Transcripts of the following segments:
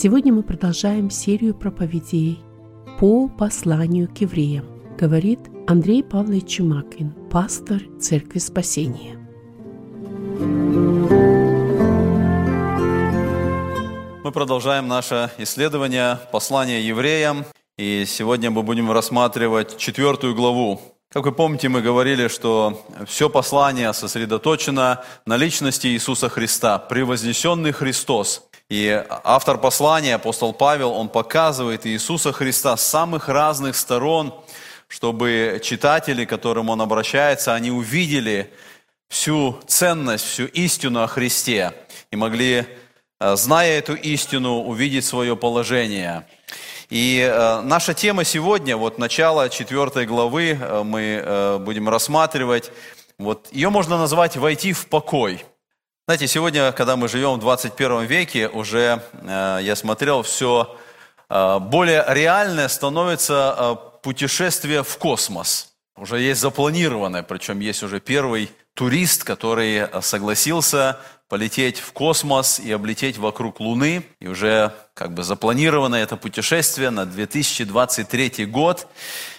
Сегодня мы продолжаем серию проповедей по посланию к евреям, говорит Андрей Павлович Чумакин, пастор Церкви Спасения. Мы продолжаем наше исследование послания евреям, и сегодня мы будем рассматривать четвертую главу. Как вы помните, мы говорили, что все послание сосредоточено на личности Иисуса Христа, превознесенный Христос. И автор послания, апостол Павел, он показывает Иисуса Христа с самых разных сторон, чтобы читатели, к которым он обращается, они увидели всю ценность, всю истину о Христе и могли Э, зная эту истину, увидеть свое положение. И э, наша тема сегодня, вот начало четвертой главы э, мы будем рассматривать, вот ее можно назвать «войти в покой». Знаете, сегодня, когда мы живем в 21 веке, уже э, я смотрел, все э, более реальное становится э, путешествие в космос. Уже есть запланированное, причем есть уже первый турист, который э, согласился полететь в космос и облететь вокруг Луны. И уже как бы запланировано это путешествие на 2023 год.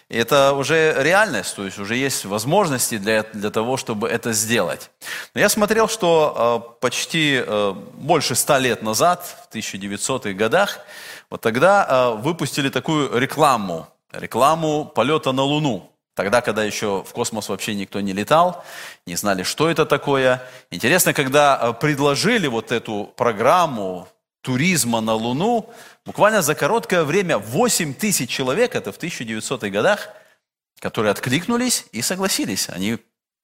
И это уже реальность, то есть уже есть возможности для, для того, чтобы это сделать. Но я смотрел, что э, почти э, больше ста лет назад, в 1900-х годах, вот тогда э, выпустили такую рекламу, рекламу полета на Луну. Тогда, когда еще в космос вообще никто не летал, не знали, что это такое. Интересно, когда предложили вот эту программу туризма на Луну, буквально за короткое время 8 тысяч человек, это в 1900-х годах, которые откликнулись и согласились. Они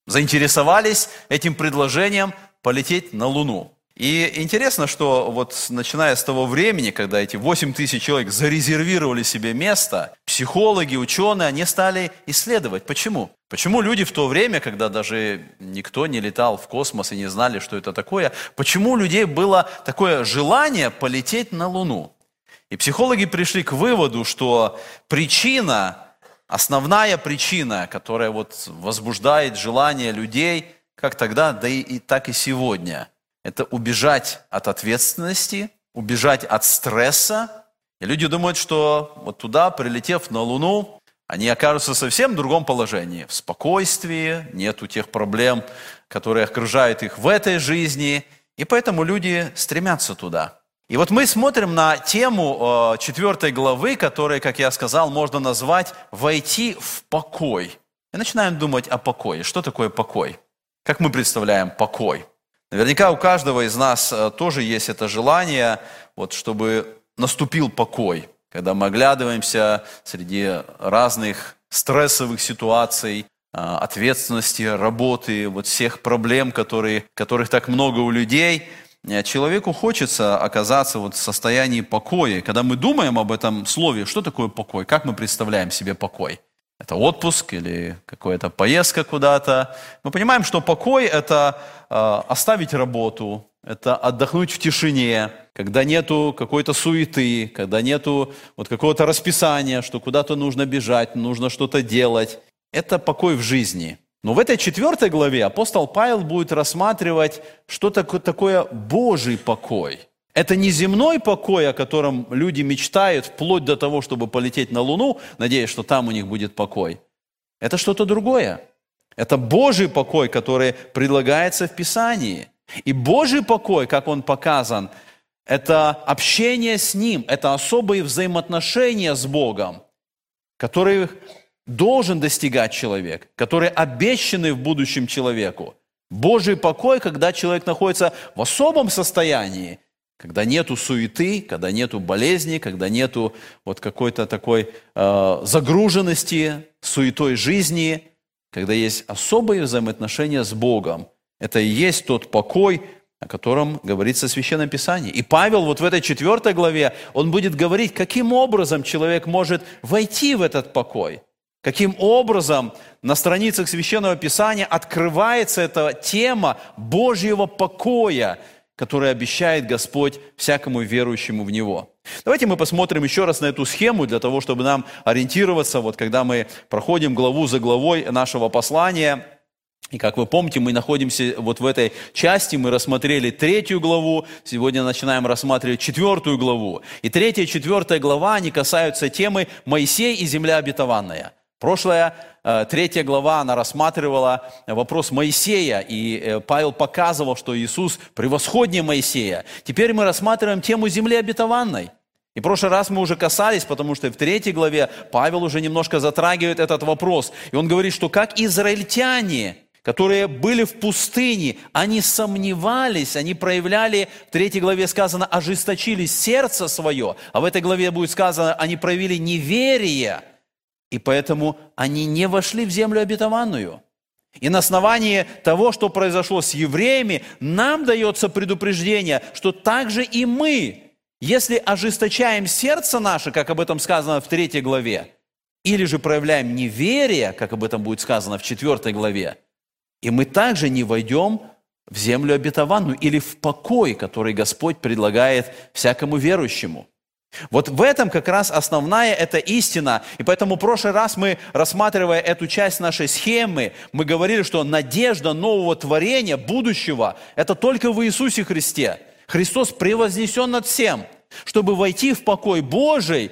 заинтересовались этим предложением полететь на Луну. И интересно, что вот начиная с того времени, когда эти 8 тысяч человек зарезервировали себе место, психологи, ученые, они стали исследовать. Почему? Почему люди в то время, когда даже никто не летал в космос и не знали, что это такое, почему у людей было такое желание полететь на Луну? И психологи пришли к выводу, что причина, основная причина, которая вот возбуждает желание людей, как тогда, да и, и так и сегодня – это убежать от ответственности, убежать от стресса. И люди думают, что вот туда, прилетев на Луну, они окажутся в совсем другом положении, в спокойствии, нету тех проблем, которые окружают их в этой жизни, и поэтому люди стремятся туда. И вот мы смотрим на тему э, четвертой главы, которая, как я сказал, можно назвать «войти в покой». И начинаем думать о покое. Что такое покой? Как мы представляем покой? Наверняка у каждого из нас э, тоже есть это желание, вот, чтобы наступил покой, когда мы оглядываемся среди разных стрессовых ситуаций, э, ответственности, работы, вот всех проблем, которые, которых так много у людей, э, человеку хочется оказаться вот в состоянии покоя. Когда мы думаем об этом слове, что такое покой, как мы представляем себе покой? это отпуск или какая-то поездка куда-то. Мы понимаем, что покой – это э, оставить работу, это отдохнуть в тишине, когда нету какой-то суеты, когда нету вот какого-то расписания, что куда-то нужно бежать, нужно что-то делать. Это покой в жизни. Но в этой четвертой главе апостол Павел будет рассматривать, что такое Божий покой – это не земной покой, о котором люди мечтают, вплоть до того, чтобы полететь на Луну, надеясь, что там у них будет покой. Это что-то другое. Это Божий покой, который предлагается в Писании. И Божий покой, как он показан, это общение с Ним, это особые взаимоотношения с Богом, которые должен достигать человек, которые обещаны в будущем человеку. Божий покой, когда человек находится в особом состоянии, когда нету суеты, когда нету болезни, когда нету вот какой-то такой э, загруженности, суетой жизни, когда есть особые взаимоотношения с Богом. Это и есть тот покой, о котором говорится в Священном Писании. И Павел вот в этой четвертой главе, он будет говорить, каким образом человек может войти в этот покой. Каким образом на страницах Священного Писания открывается эта тема Божьего покоя, который обещает Господь всякому верующему в Него. Давайте мы посмотрим еще раз на эту схему для того, чтобы нам ориентироваться, вот когда мы проходим главу за главой нашего послания. И как вы помните, мы находимся вот в этой части, мы рассмотрели третью главу, сегодня начинаем рассматривать четвертую главу. И третья четвертая глава, они касаются темы Моисей и земля обетованная. Прошлая, э, третья глава, она рассматривала вопрос Моисея, и э, Павел показывал, что Иисус превосходнее Моисея. Теперь мы рассматриваем тему земли обетованной. И в прошлый раз мы уже касались, потому что в третьей главе Павел уже немножко затрагивает этот вопрос. И он говорит, что как израильтяне, которые были в пустыне, они сомневались, они проявляли, в третьей главе сказано, ожесточили сердце свое, а в этой главе будет сказано, они проявили неверие, и поэтому они не вошли в землю обетованную. И на основании того, что произошло с евреями, нам дается предупреждение, что также и мы, если ожесточаем сердце наше, как об этом сказано в третьей главе, или же проявляем неверие, как об этом будет сказано в четвертой главе, и мы также не войдем в землю обетованную или в покой, который Господь предлагает всякому верующему. Вот в этом как раз основная эта истина. И поэтому в прошлый раз мы, рассматривая эту часть нашей схемы, мы говорили, что надежда нового творения, будущего, это только в Иисусе Христе – Христос превознесен над всем. Чтобы войти в покой Божий,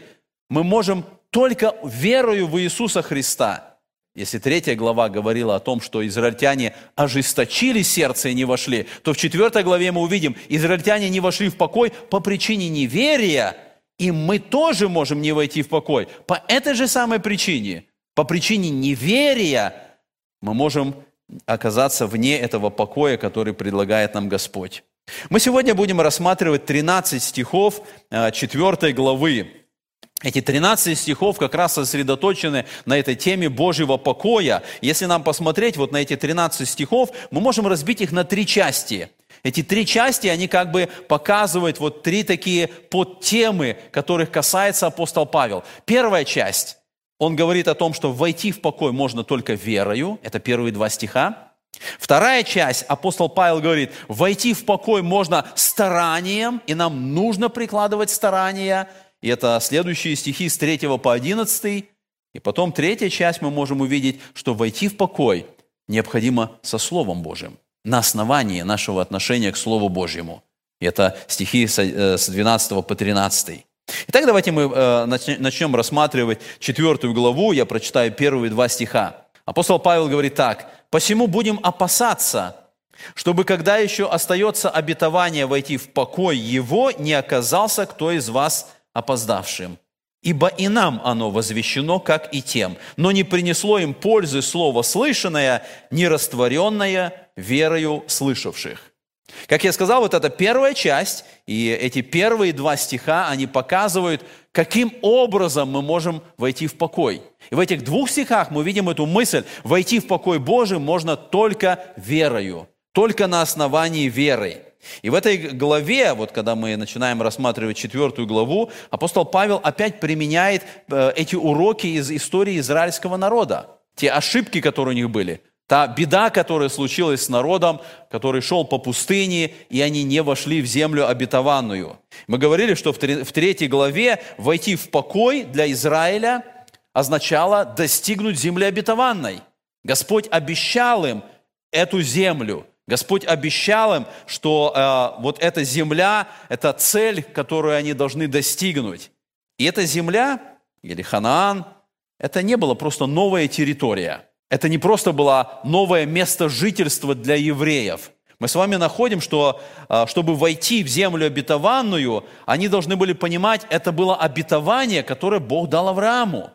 мы можем только верою в Иисуса Христа. Если третья глава говорила о том, что израильтяне ожесточили сердце и не вошли, то в четвертой главе мы увидим, израильтяне не вошли в покой по причине неверия, и мы тоже можем не войти в покой. По этой же самой причине, по причине неверия, мы можем оказаться вне этого покоя, который предлагает нам Господь. Мы сегодня будем рассматривать 13 стихов 4 э, главы. Эти 13 стихов как раз сосредоточены на этой теме Божьего покоя. Если нам посмотреть вот на эти 13 стихов, мы можем разбить их на три части. Эти три части, они как бы показывают вот три такие подтемы, которых касается апостол Павел. Первая часть, он говорит о том, что войти в покой можно только верою, это первые два стиха. Вторая часть, апостол Павел говорит, войти в покой можно старанием, и нам нужно прикладывать старания. И это следующие стихи с 3 по 11. И потом третья часть мы можем увидеть, что войти в покой необходимо со Словом Божьим, на основании нашего отношения к Слову Божьему. И это стихи с 12 э, по 13. Итак, давайте мы э, начнем рассматривать четвертую главу. Я прочитаю первые два стиха. Апостол Павел говорит так. «Посему будем опасаться, чтобы, когда еще остается обетование войти в покой его, не оказался кто из вас опоздавшим. Ибо и нам оно возвещено, как и тем, но не принесло им пользы слово слышанное, не растворенное верою слышавших». Как я сказал, вот это первая часть, и эти первые два стиха, они показывают, каким образом мы можем войти в покой. И в этих двух стихах мы видим эту мысль, войти в покой Божий можно только верою, только на основании веры. И в этой главе, вот когда мы начинаем рассматривать четвертую главу, апостол Павел опять применяет э, эти уроки из истории израильского народа, те ошибки, которые у них были – Та беда, которая случилась с народом, который шел по пустыне, и они не вошли в землю обетованную. Мы говорили, что в третьей главе войти в покой для Израиля означало достигнуть земли обетованной. Господь обещал им эту землю. Господь обещал им, что э, вот эта земля – это цель, которую они должны достигнуть. И эта земля, или Ханаан, это не была просто новая территория – это не просто было новое место жительства для евреев. Мы с вами находим, что а, чтобы войти в землю обетованную, они должны были понимать, это было обетование, которое Бог дал Аврааму.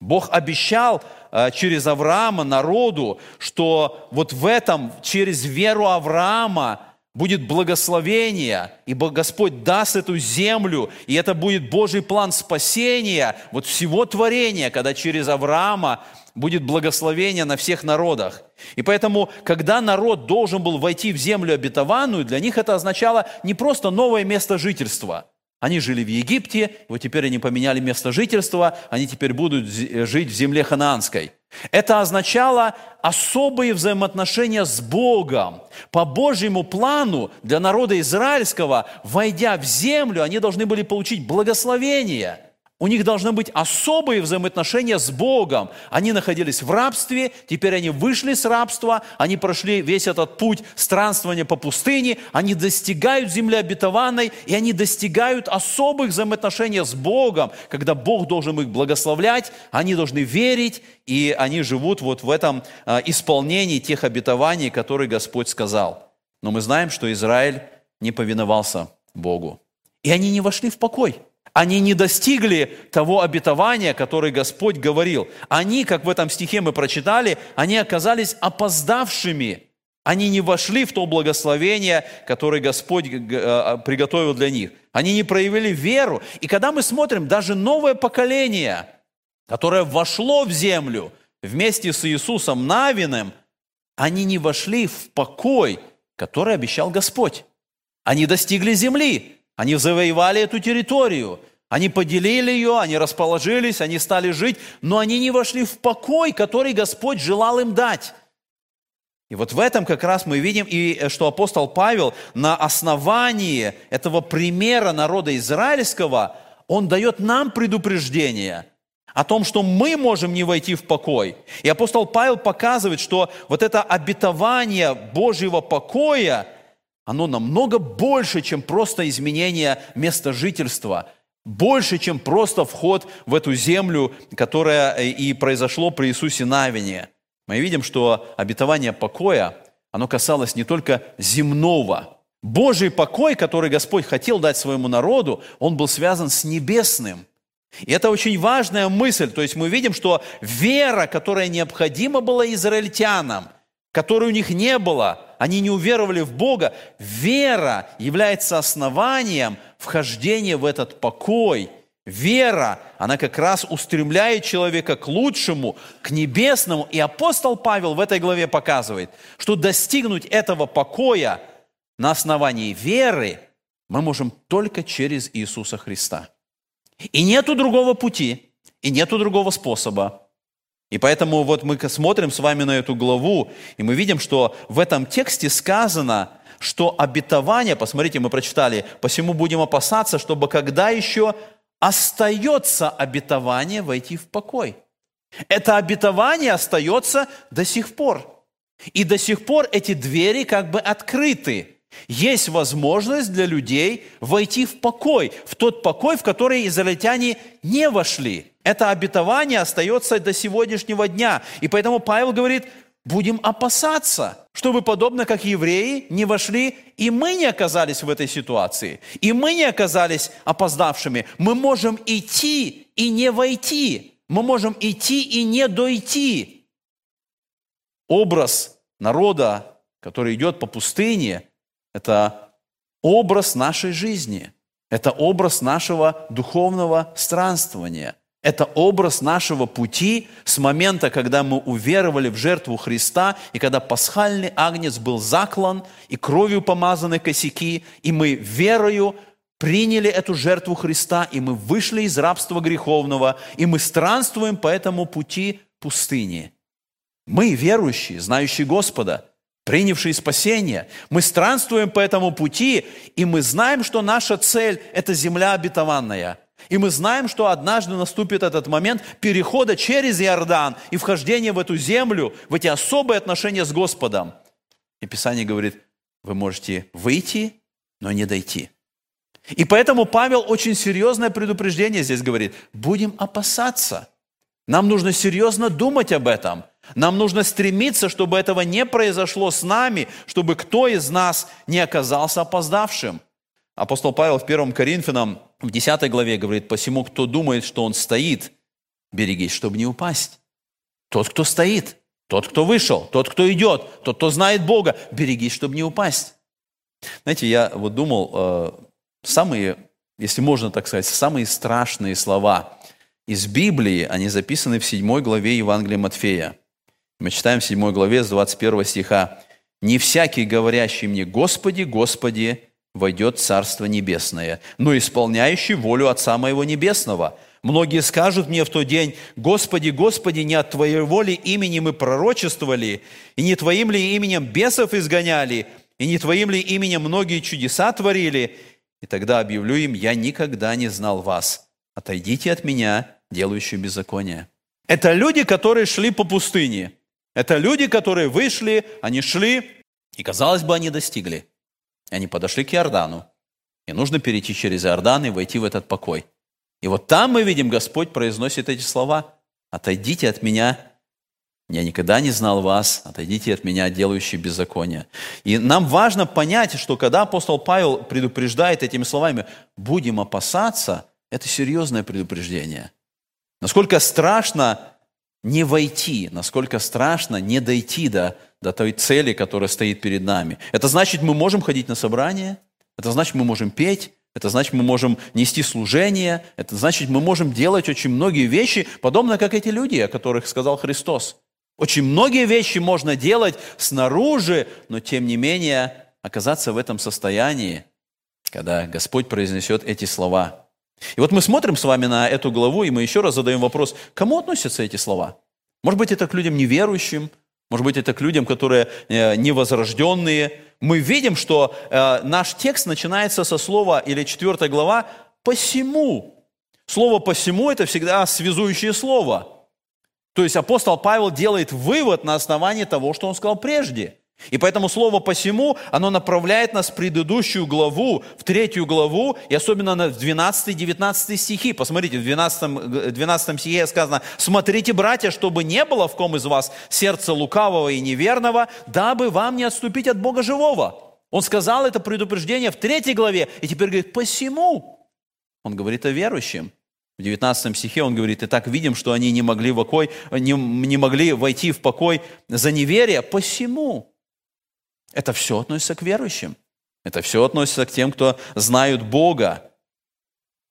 Бог обещал а, через Авраама народу, что вот в этом, через веру Авраама, будет благословение, ибо Господь даст эту землю, и это будет Божий план спасения вот всего творения, когда через Авраама будет благословение на всех народах. И поэтому, когда народ должен был войти в землю обетованную, для них это означало не просто новое место жительства. Они жили в Египте, вот теперь они поменяли место жительства, они теперь будут жить в земле ханаанской. Это означало особые взаимоотношения с Богом. По Божьему плану для народа израильского, войдя в землю, они должны были получить благословение – у них должны быть особые взаимоотношения с Богом. Они находились в рабстве, теперь они вышли с рабства, они прошли весь этот путь странствования по пустыне, они достигают земли обетованной, и они достигают особых взаимоотношений с Богом, когда Бог должен их благословлять, они должны верить, и они живут вот в этом а, исполнении тех обетований, которые Господь сказал. Но мы знаем, что Израиль не повиновался Богу. И они не вошли в покой – они не достигли того обетования, которое Господь говорил. Они, как в этом стихе мы прочитали, они оказались опоздавшими. Они не вошли в то благословение, которое Господь э, э, приготовил для них. Они не проявили веру. И когда мы смотрим, даже новое поколение, которое вошло в землю вместе с Иисусом Навиным, они не вошли в покой, который обещал Господь. Они достигли земли, они завоевали эту территорию, они поделили ее, они расположились, они стали жить, но они не вошли в покой, который Господь желал им дать. И вот в этом как раз мы видим, и э, что апостол Павел на основании этого примера народа израильского, он дает нам предупреждение о том, что мы можем не войти в покой. И апостол Павел показывает, что вот это обетование Божьего покоя – оно намного больше, чем просто изменение места жительства, больше, чем просто вход в эту землю, которая э, и произошло при Иисусе Навине. Мы видим, что обетование покоя, оно касалось не только земного. Божий покой, который Господь хотел дать своему народу, он был связан с небесным. И это очень важная мысль. То есть мы видим, что вера, которая необходима была израильтянам, которой у них не было, они не уверовали в Бога, вера является основанием вхождения в этот покой. Вера, она как раз устремляет человека к лучшему, к небесному. И апостол Павел в этой главе показывает, что достигнуть этого покоя на основании веры мы можем только через Иисуса Христа. И нету другого пути, и нету другого способа. И поэтому вот мы смотрим с вами на эту главу, и мы видим, что в этом тексте сказано, что обетование, посмотрите, мы прочитали, посему будем опасаться, чтобы когда еще остается обетование войти в покой. Это обетование остается до сих пор. И до сих пор эти двери как бы открыты. Есть возможность для людей войти в покой, в тот покой, в который израильтяне не вошли. Это обетование остается до сегодняшнего дня. И поэтому Павел говорит, будем опасаться, чтобы, подобно как евреи, не вошли, и мы не оказались в этой ситуации, и мы не оказались опоздавшими. Мы можем идти и не войти. Мы можем идти и не дойти. Образ народа, который идет по пустыне, это образ нашей жизни. Это образ нашего духовного странствования. Это образ нашего пути с момента, когда мы уверовали в жертву Христа, и когда пасхальный агнец был заклан, и кровью помазаны косяки, и мы верою приняли эту жертву Христа, и мы вышли из рабства греховного, и мы странствуем по этому пути пустыни. Мы, верующие, знающие Господа, принявшие спасение. Мы странствуем по этому пути, и мы знаем, что наша цель – это земля обетованная. И мы знаем, что однажды наступит этот момент перехода через Иордан и вхождения в эту землю, в эти особые отношения с Господом. И Писание говорит, вы можете выйти, но не дойти. И поэтому Павел очень серьезное предупреждение здесь говорит. Будем опасаться. Нам нужно серьезно думать об этом – нам нужно стремиться, чтобы этого не произошло с нами, чтобы кто из нас не оказался опоздавшим. Апостол Павел в 1 Коринфянам в 10 главе говорит, «Посему, кто думает, что он стоит, берегись, чтобы не упасть». Тот, кто стоит, тот, кто вышел, тот, кто идет, тот, кто знает Бога, берегись, чтобы не упасть. Знаете, я вот думал, э, самые, если можно так сказать, самые страшные слова из Библии, они записаны в 7 главе Евангелия Матфея. Мы читаем в 7 главе с 21 стиха. «Не всякий, говорящий мне, Господи, Господи, войдет Царство Небесное, но исполняющий волю Отца Моего Небесного. Многие скажут мне в тот день, Господи, Господи, не от Твоей воли имени мы пророчествовали, и не Твоим ли именем бесов изгоняли, и не Твоим ли именем многие чудеса творили? И тогда объявлю им, я никогда не знал вас. отойдите от меня, делающие беззаконие. Это люди, которые шли по пустыне. Это люди, которые вышли, они шли, и, казалось бы, они достигли. Они подошли к Иордану. И нужно перейти через Иордан и войти в этот покой. И вот там мы видим, Господь произносит эти слова. «Отойдите от меня, я никогда не знал вас, отойдите от меня, делающие беззаконие». И нам важно понять, что когда апостол Павел предупреждает этими словами, будем опасаться, это серьезное предупреждение. Насколько страшно не войти, насколько страшно не дойти до, до той цели, которая стоит перед нами. Это значит, мы можем ходить на собрание, это значит, мы можем петь, это значит, мы можем нести служение, это значит, мы можем делать очень многие вещи, подобно как эти люди, о которых сказал Христос. Очень многие вещи можно делать снаружи, но тем не менее оказаться в этом состоянии, когда Господь произнесет эти слова. И вот мы смотрим с вами на эту главу, и мы еще раз задаем вопрос, кому относятся эти слова? Может быть, это к людям неверующим, может быть, это к людям, которые э, невозрожденные. Мы видим, что э, наш текст начинается со слова, или 4 глава, «посему». Слово «посему» – это всегда связующее слово. То есть апостол Павел делает вывод на основании того, что он сказал прежде – и поэтому слово «посему», оно направляет нас в предыдущую главу, в третью главу, и особенно на 12-19 стихи. Посмотрите, в 12, 12 стихе сказано, «Смотрите, братья, чтобы не было в ком из вас сердца лукавого и неверного, дабы вам не отступить от Бога живого». Он сказал это предупреждение в третьей главе, и теперь говорит «посему». Он говорит о верующем. В 19 стихе он говорит, «Итак, видим, что они не могли, в покой, не, не могли войти в покой за неверие, посему». Это все относится к верующим. Это все относится к тем, кто знают Бога.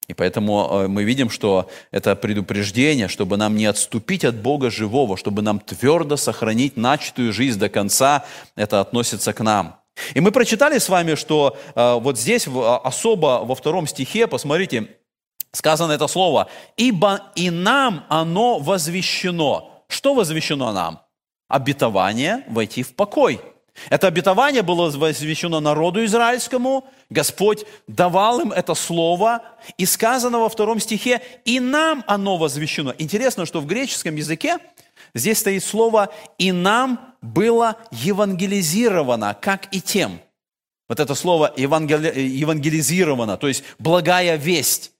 И поэтому э, мы видим, что это предупреждение, чтобы нам не отступить от Бога живого, чтобы нам твердо сохранить начатую жизнь до конца, это относится к нам. И мы прочитали с вами, что э, вот здесь особо во втором стихе, посмотрите, сказано это слово, «Ибо и нам оно возвещено». Что возвещено нам? Обетование войти в покой – это обетование было возвещено народу израильскому, Господь давал им это слово, и сказано во втором стихе, и нам оно возвещено. Интересно, что в греческом языке здесь стоит слово «и нам было евангелизировано, как и тем». Вот это слово евангелизировано, то есть благая весть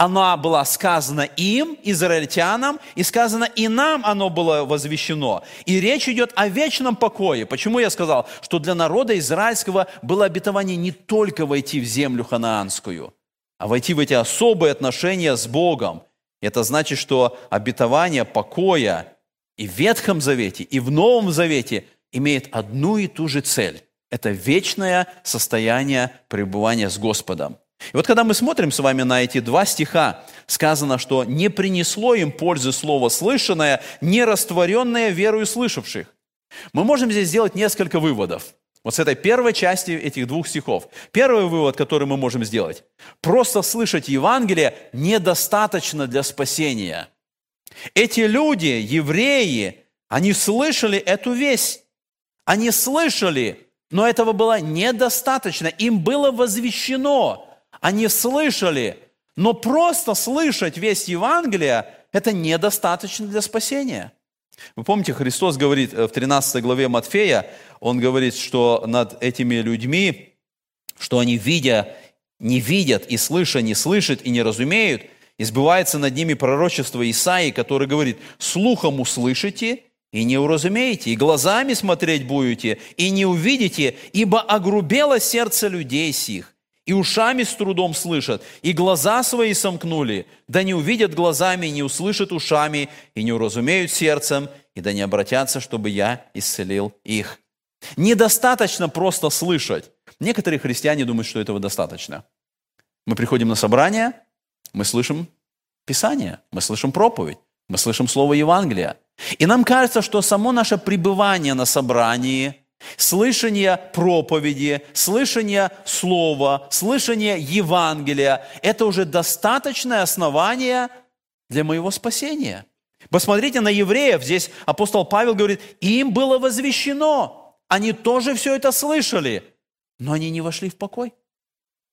она была сказана им, израильтянам, и сказано и нам оно было возвещено. И речь идет о вечном покое. Почему я сказал, что для народа израильского было обетование не только войти в землю ханаанскую, а войти в эти особые отношения с Богом. Это значит, что обетование покоя и в Ветхом Завете, и в Новом Завете имеет одну и ту же цель. Это вечное состояние пребывания с Господом. И вот когда мы смотрим с вами на эти два стиха, сказано, что не принесло им пользы слово слышанное, не растворенное верою слышавших. Мы можем здесь сделать несколько выводов. Вот с этой первой части этих двух стихов. Первый вывод, который мы можем сделать. Просто слышать Евангелие недостаточно для спасения. Эти люди, евреи, они слышали эту весть. Они слышали, но этого было недостаточно. Им было возвещено – они слышали, но просто слышать весь Евангелие – это недостаточно для спасения. Вы помните, Христос говорит э, в 13 главе Матфея, Он говорит, что над этими людьми, что они видя, не видят, и слыша, не слышат, и не разумеют, избывается над ними пророчество Исаии, который говорит, «Слухом услышите, и не уразумеете, и глазами смотреть будете, и не увидите, ибо огрубело сердце людей сих, и ушами с трудом слышат, и глаза свои сомкнули, да не увидят глазами, не услышат ушами, и не уразумеют сердцем, и да не обратятся, чтобы я исцелил их. Недостаточно просто слышать. Некоторые христиане думают, что этого достаточно. Мы приходим на собрание, мы слышим Писание, мы слышим проповедь, мы слышим Слово Евангелия. И нам кажется, что само наше пребывание на собрании – Слышание проповеди, слышание слова, слышание Евангелия – это уже достаточное основание для моего спасения. Посмотрите на евреев. Здесь апостол Павел говорит, им было возвещено. Они тоже все это слышали, но они не вошли в покой.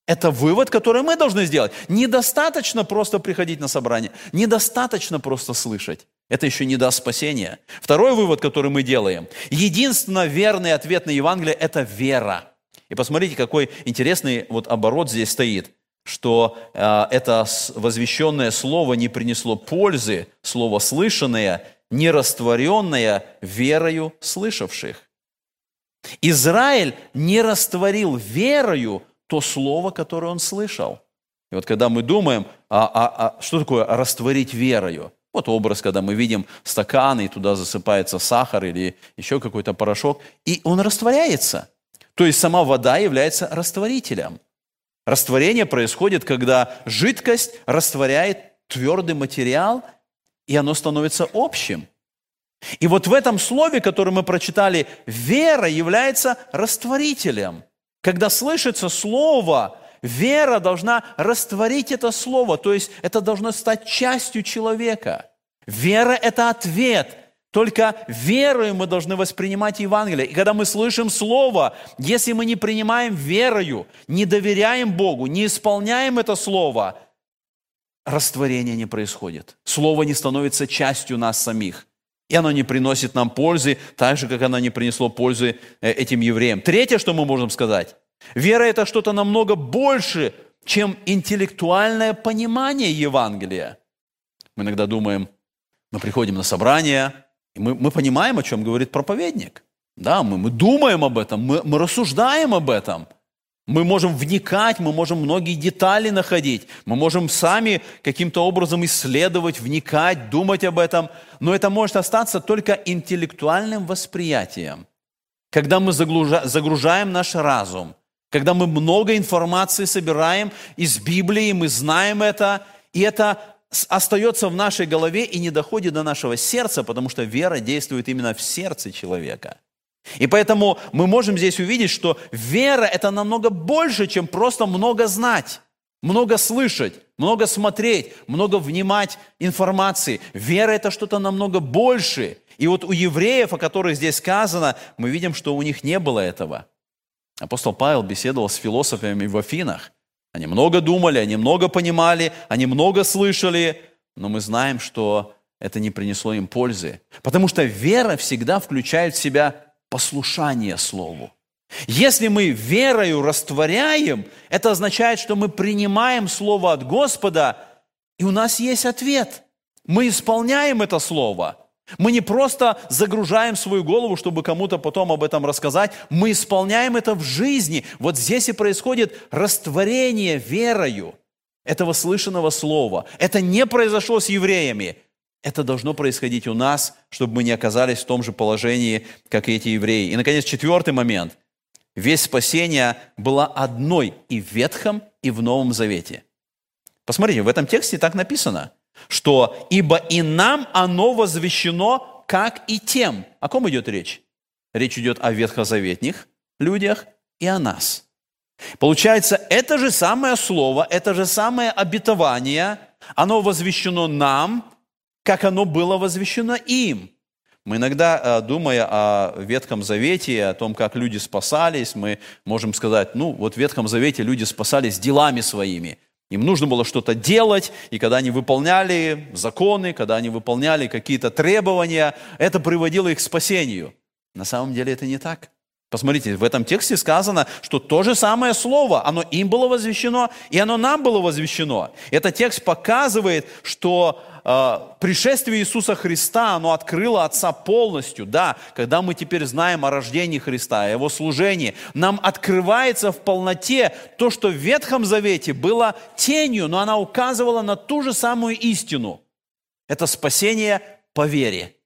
Это вывод, который мы должны сделать. Недостаточно просто приходить на собрание, недостаточно просто слышать. Это еще не даст спасения. Второй вывод, который мы делаем. Единственно верный ответ на Евангелие – это вера. И посмотрите, какой интересный вот оборот здесь стоит, что э, это возвещенное слово не принесло пользы, слово слышанное, не растворенное верою слышавших. Израиль не растворил верою то слово, которое он слышал. И вот когда мы думаем, а, а, а что такое растворить верою? Вот образ, когда мы видим стакан, и туда засыпается сахар или еще какой-то порошок, и он растворяется. То есть сама вода является растворителем. Растворение происходит, когда жидкость растворяет твердый материал, и оно становится общим. И вот в этом слове, которое мы прочитали, вера является растворителем. Когда слышится слово, вера должна растворить это слово, то есть это должно стать частью человека. Вера – это ответ. Только верою мы должны воспринимать Евангелие. И когда мы слышим Слово, если мы не принимаем верою, не доверяем Богу, не исполняем это Слово, растворение не происходит. Слово не становится частью нас самих. И оно не приносит нам пользы, так же, как оно не принесло пользы э, этим евреям. Третье, что мы можем сказать. Вера – это что-то намного больше, чем интеллектуальное понимание Евангелия. Мы иногда думаем, мы приходим на собрание, и мы, мы понимаем, о чем говорит проповедник. Да, мы, мы думаем об этом, мы, мы рассуждаем об этом – мы можем вникать, мы можем многие детали находить, мы можем сами каким-то образом исследовать, вникать, думать об этом, но это может остаться только интеллектуальным восприятием. Когда мы загружаем наш разум, когда мы много информации собираем из Библии, мы знаем это, и это остается в нашей голове и не доходит до нашего сердца, потому что вера действует именно в сердце человека – и поэтому мы можем здесь увидеть, что вера – это намного больше, чем просто много знать, много слышать, много смотреть, много внимать информации. Вера – это что-то намного больше. И вот у евреев, о которых здесь сказано, мы видим, что у них не было этого. Апостол Павел беседовал с философами в Афинах. Они много думали, они много понимали, они много слышали, но мы знаем, что это не принесло им пользы. Потому что вера всегда включает в себя послушание Слову. Если мы верою растворяем, это означает, что мы принимаем Слово от Господа, и у нас есть ответ. Мы исполняем это Слово. Мы не просто загружаем свою голову, чтобы кому-то потом об этом рассказать, мы исполняем это в жизни. Вот здесь и происходит растворение верою этого слышанного слова. Это не произошло с евреями, это должно происходить у нас, чтобы мы не оказались в том же положении, как и эти евреи. И, наконец, четвертый момент. Весь спасение была одной и в Ветхом, и в Новом Завете. Посмотрите, в этом тексте так написано, что «ибо и нам оно возвещено, как и тем». О ком идет речь? Речь идет о ветхозаветних людях и о нас. Получается, это же самое слово, это же самое обетование, оно возвещено нам – как оно было возвещено им. Мы иногда, э, думая о Ветхом Завете, о том, как люди спасались, мы можем сказать, ну, вот в Ветхом Завете люди спасались делами своими. Им нужно было что-то делать, и когда они выполняли законы, когда они выполняли какие-то требования, это приводило их к спасению. На самом деле это не так. Посмотрите, в этом тексте сказано, что то же самое слово, оно им было возвещено, и оно нам было возвещено. Этот текст показывает, что э, пришествие Иисуса Христа, оно открыло Отца полностью. Да, когда мы теперь знаем о рождении Христа, о Его служении, нам открывается в полноте то, что в Ветхом Завете было тенью, но она указывала на ту же самую истину. Это спасение по вере.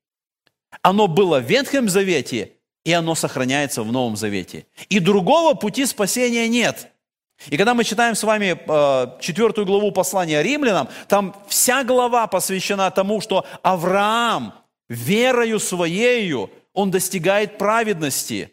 Оно было в Ветхом Завете, и оно сохраняется в Новом Завете. И другого пути спасения нет. И когда мы читаем с вами э, четвертую главу послания римлянам, там вся глава посвящена тому, что Авраам верою своею, он достигает праведности.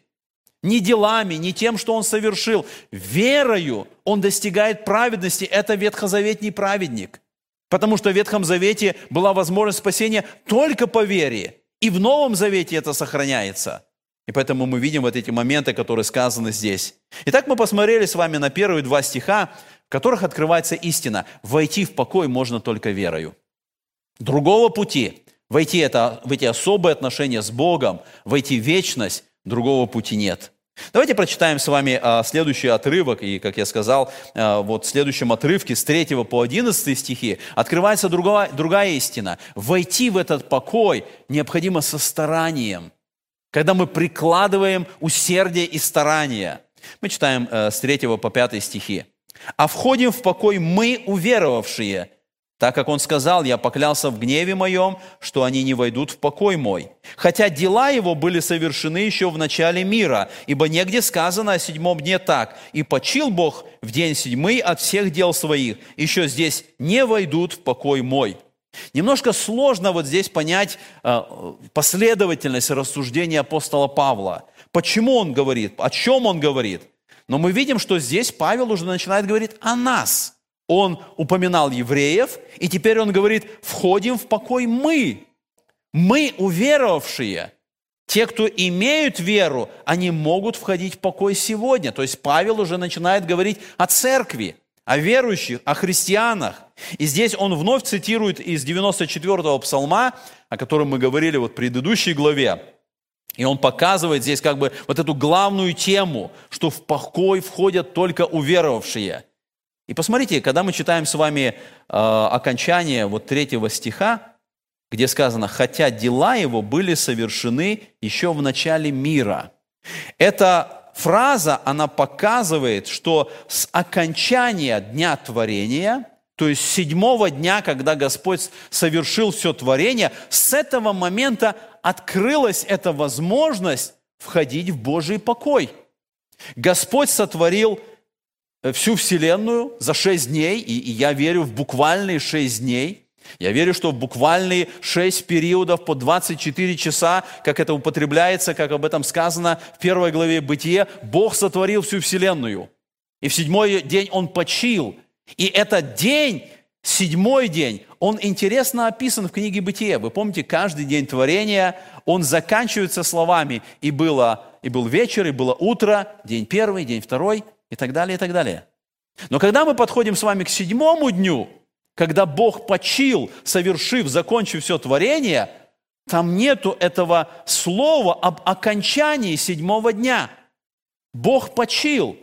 Не делами, не тем, что он совершил. Верою он достигает праведности. Это ветхозаветний праведник. Потому что в Ветхом Завете была возможность спасения только по вере. И в Новом Завете это сохраняется – И поэтому мы видим вот эти моменты, которые сказаны здесь. Итак, мы посмотрели с вами на первые два стиха, в которых открывается истина. Войти в покой можно только верою. Другого пути, войти это, в эти особые отношения с Богом, войти в вечность, другого пути нет. Давайте прочитаем с вами а, следующий отрывок, и, как я сказал, а, вот в следующем отрывке с 3 по 11 стихи открывается другая, другая истина. Войти в этот покой необходимо со старанием, когда мы прикладываем усердие и старание. Мы читаем а, с 3 по 5 стихи. «А входим в покой мы, уверовавшие, так как он сказал, я поклялся в гневе моем, что они не войдут в покой мой. Хотя дела его были совершены еще в начале мира, ибо негде сказано о седьмом дне так, и почил Бог в день седьмый от всех дел своих, еще здесь не войдут в покой мой. Немножко сложно вот здесь понять э, последовательность рассуждения апостола Павла. Почему он говорит, о чем он говорит. Но мы видим, что здесь Павел уже начинает говорить о нас – он упоминал евреев, и теперь он говорит, входим в покой мы. Мы уверовавшие, те, кто имеют веру, они могут входить в покой сегодня. То есть Павел уже начинает говорить о церкви, о верующих, о христианах. И здесь он вновь цитирует из 94-го псалма, о котором мы говорили вот в предыдущей главе. И он показывает здесь как бы вот эту главную тему, что в покой входят только уверовавшие – и посмотрите, когда мы читаем с вами э, окончание вот третьего стиха, где сказано, хотя дела его были совершены еще в начале мира. Эта фраза, она показывает, что с окончания дня творения, то есть седьмого дня, когда Господь совершил все творение, с этого момента открылась эта возможность входить в Божий покой. Господь сотворил Э, всю Вселенную за шесть дней, и, я верю в буквальные шесть дней. Я верю, что в буквальные шесть периодов по 24 часа, как это употребляется, как об этом сказано в первой главе Бытия, Бог сотворил всю Вселенную. И в седьмой день Он почил. И этот день, седьмой день, он интересно описан в книге Бытия. Вы помните, каждый день творения, он заканчивается словами «И, было, и был вечер, и было утро, день первый, день второй, и так далее, и так далее. Но когда мы подходим с вами к седьмому дню, когда Бог почил, совершив, закончив все творение, там нету этого слова об окончании седьмого дня. Бог почил.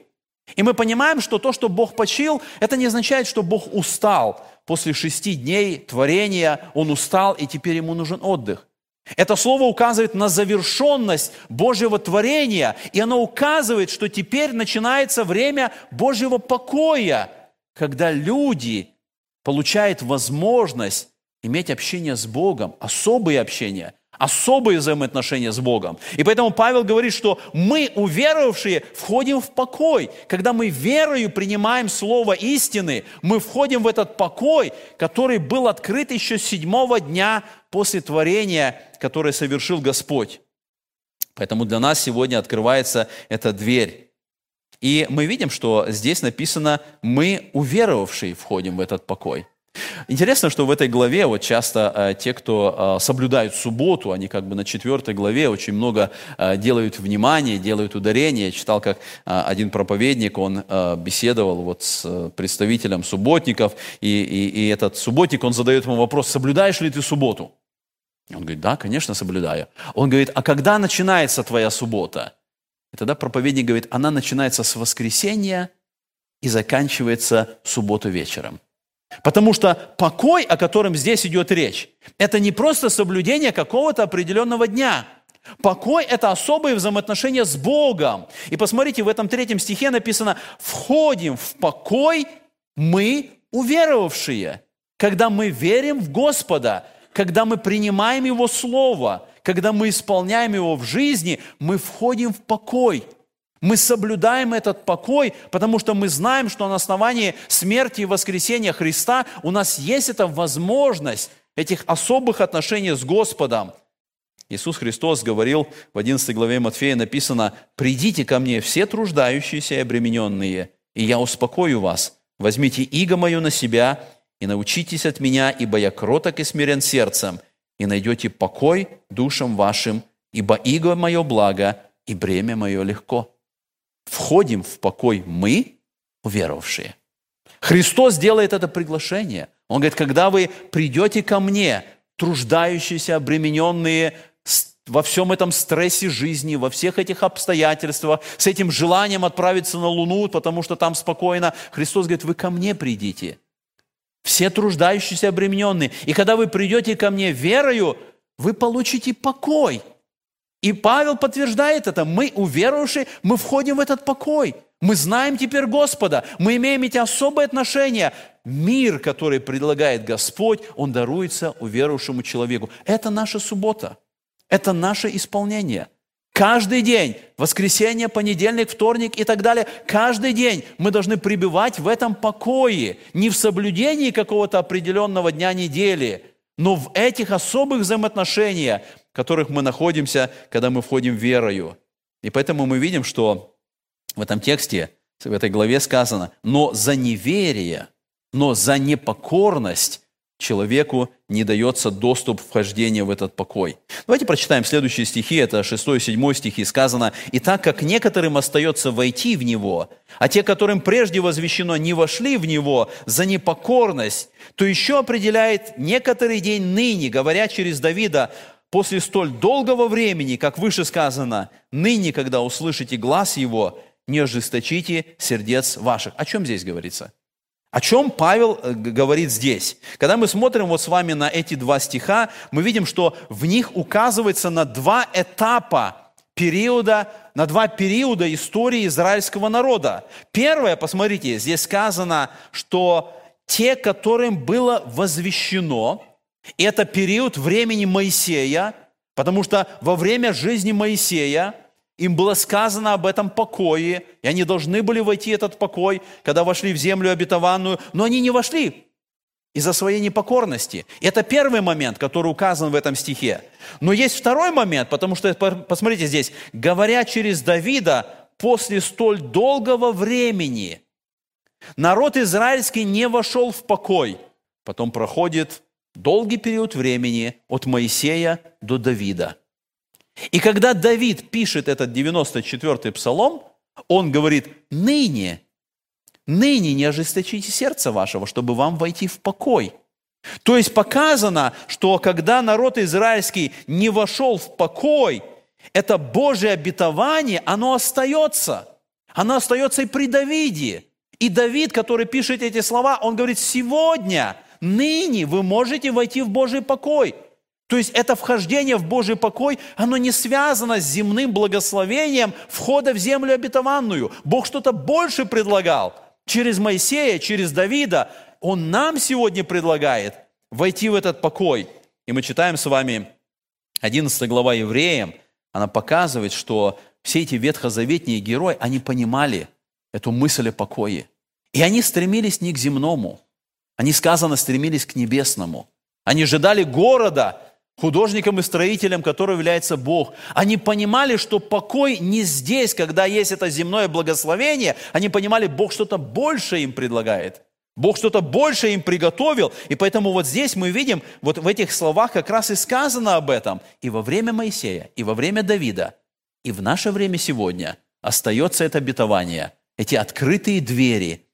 И мы понимаем, что то, что Бог почил, это не означает, что Бог устал. После шести дней творения Он устал, и теперь Ему нужен отдых. Это слово указывает на завершенность Божьего творения, и оно указывает, что теперь начинается время Божьего покоя, когда люди получают возможность иметь общение с Богом, особые общения, особые взаимоотношения с Богом. И поэтому Павел говорит, что мы, уверовавшие, входим в покой. Когда мы верою принимаем слово истины, мы входим в этот покой, который был открыт еще седьмого дня после творения, которое совершил Господь. Поэтому для нас сегодня открывается эта дверь. И мы видим, что здесь написано «мы, уверовавшие, входим в этот покой». Интересно, что в этой главе вот часто э, те, кто э, соблюдают субботу, они как бы на четвертой главе очень много э, делают внимания, делают ударение. Я читал, как один проповедник, он беседовал вот с представителем субботников, и, и, и этот субботник, он задает ему вопрос, соблюдаешь ли ты субботу? Он говорит, да, конечно, соблюдаю. Он говорит, а когда начинается твоя суббота? И тогда проповедник говорит, она начинается с воскресенья и заканчивается субботу вечером. Потому что покой, о котором здесь идет речь, это не просто соблюдение какого-то определенного дня. Покой – это особые взаимоотношения с Богом. И посмотрите, в этом третьем стихе написано «Входим в покой мы, уверовавшие». Когда мы верим в Господа, когда мы принимаем Его Слово, когда мы исполняем Его в жизни, мы входим в покой – мы соблюдаем этот покой, потому что мы знаем, что на основании смерти и воскресения Христа у нас есть эта возможность этих особых отношений с Господом. Иисус Христос говорил в 11 главе Матфея написано, «Придите ко мне все труждающиеся и обремененные, и я успокою вас. Возьмите иго мою на себя и научитесь от меня, ибо я кроток и смирен сердцем, и найдете покой душам вашим, ибо иго мое благо, и бремя мое легко. Входим в покой мы, уверовавшие. Христос делает это приглашение. Он говорит, когда вы придете ко мне, труждающиеся, обремененные во всем этом стрессе жизни, во всех этих обстоятельствах, с этим желанием отправиться на Луну, потому что там спокойно, Христос говорит, вы ко мне придите. Все труждающиеся, обремененные. И когда вы придете ко мне верою, вы получите покой. И Павел подтверждает это. Мы, уверовавшие, мы входим в этот покой. Мы знаем теперь Господа. Мы имеем эти особые отношения. Мир, который предлагает Господь, он даруется уверовавшему человеку. Это наша суббота. Это наше исполнение. Каждый день, воскресенье, понедельник, вторник и так далее, каждый день мы должны пребывать в этом покое, не в соблюдении какого-то определенного дня недели, но в этих особых взаимоотношениях, которых мы находимся, когда мы входим верою. И поэтому мы видим, что в этом тексте, в этой главе сказано, но за неверие, но за непокорность человеку не дается доступ вхождения в этот покой. Давайте прочитаем следующие стихи, это 6 и 7 стихи, сказано, «И так как некоторым остается войти в Него, а те, которым прежде возвещено, не вошли в Него за непокорность, то еще определяет некоторый день ныне, говоря через Давида, после столь долгого времени, как выше сказано, ныне, когда услышите глаз Его, не ожесточите сердец ваших». О чем здесь говорится? О чем Павел э, говорит здесь? Когда мы смотрим вот с вами на эти два стиха, мы видим, что в них указывается на два этапа периода, на два периода истории израильского народа. Первое, посмотрите, здесь сказано, что те, которым было возвещено, это период времени Моисея, потому что во время жизни Моисея – им было сказано об этом покое, и они должны были войти в этот покой, когда вошли в землю обетованную, но они не вошли из-за своей непокорности. Это первый момент, который указан в этом стихе. Но есть второй момент, потому что, посмотрите здесь, говоря через Давида, после столь долгого времени народ израильский не вошел в покой. Потом проходит долгий период времени от Моисея до Давида – и когда Давид пишет этот 94-й псалом, он говорит, ныне, ныне не ожесточите сердце вашего, чтобы вам войти в покой. То есть показано, что когда народ израильский не вошел в покой, это Божье обетование, оно остается. Оно остается и при Давиде. И Давид, который пишет эти слова, он говорит, сегодня, ныне вы можете войти в Божий покой – то есть это вхождение в Божий покой, оно не связано с земным благословением входа в землю обетованную. Бог что-то больше предлагал через Моисея, через Давида. Он нам сегодня предлагает войти в этот покой. И мы читаем с вами 11 глава Евреям, она показывает, что все эти ветхозаветные герои, они понимали эту мысль о покое. И они стремились не к земному, они, сказано, стремились к небесному. Они ожидали города, художником и строителем, который является Бог. Они понимали, что покой не здесь, когда есть это земное благословение. Они понимали, Бог что-то большее им предлагает. Бог что-то большее им приготовил. И поэтому вот здесь мы видим, вот в этих словах как раз и сказано об этом. И во время Моисея, и во время Давида, и в наше время сегодня остается это обетование, эти открытые двери,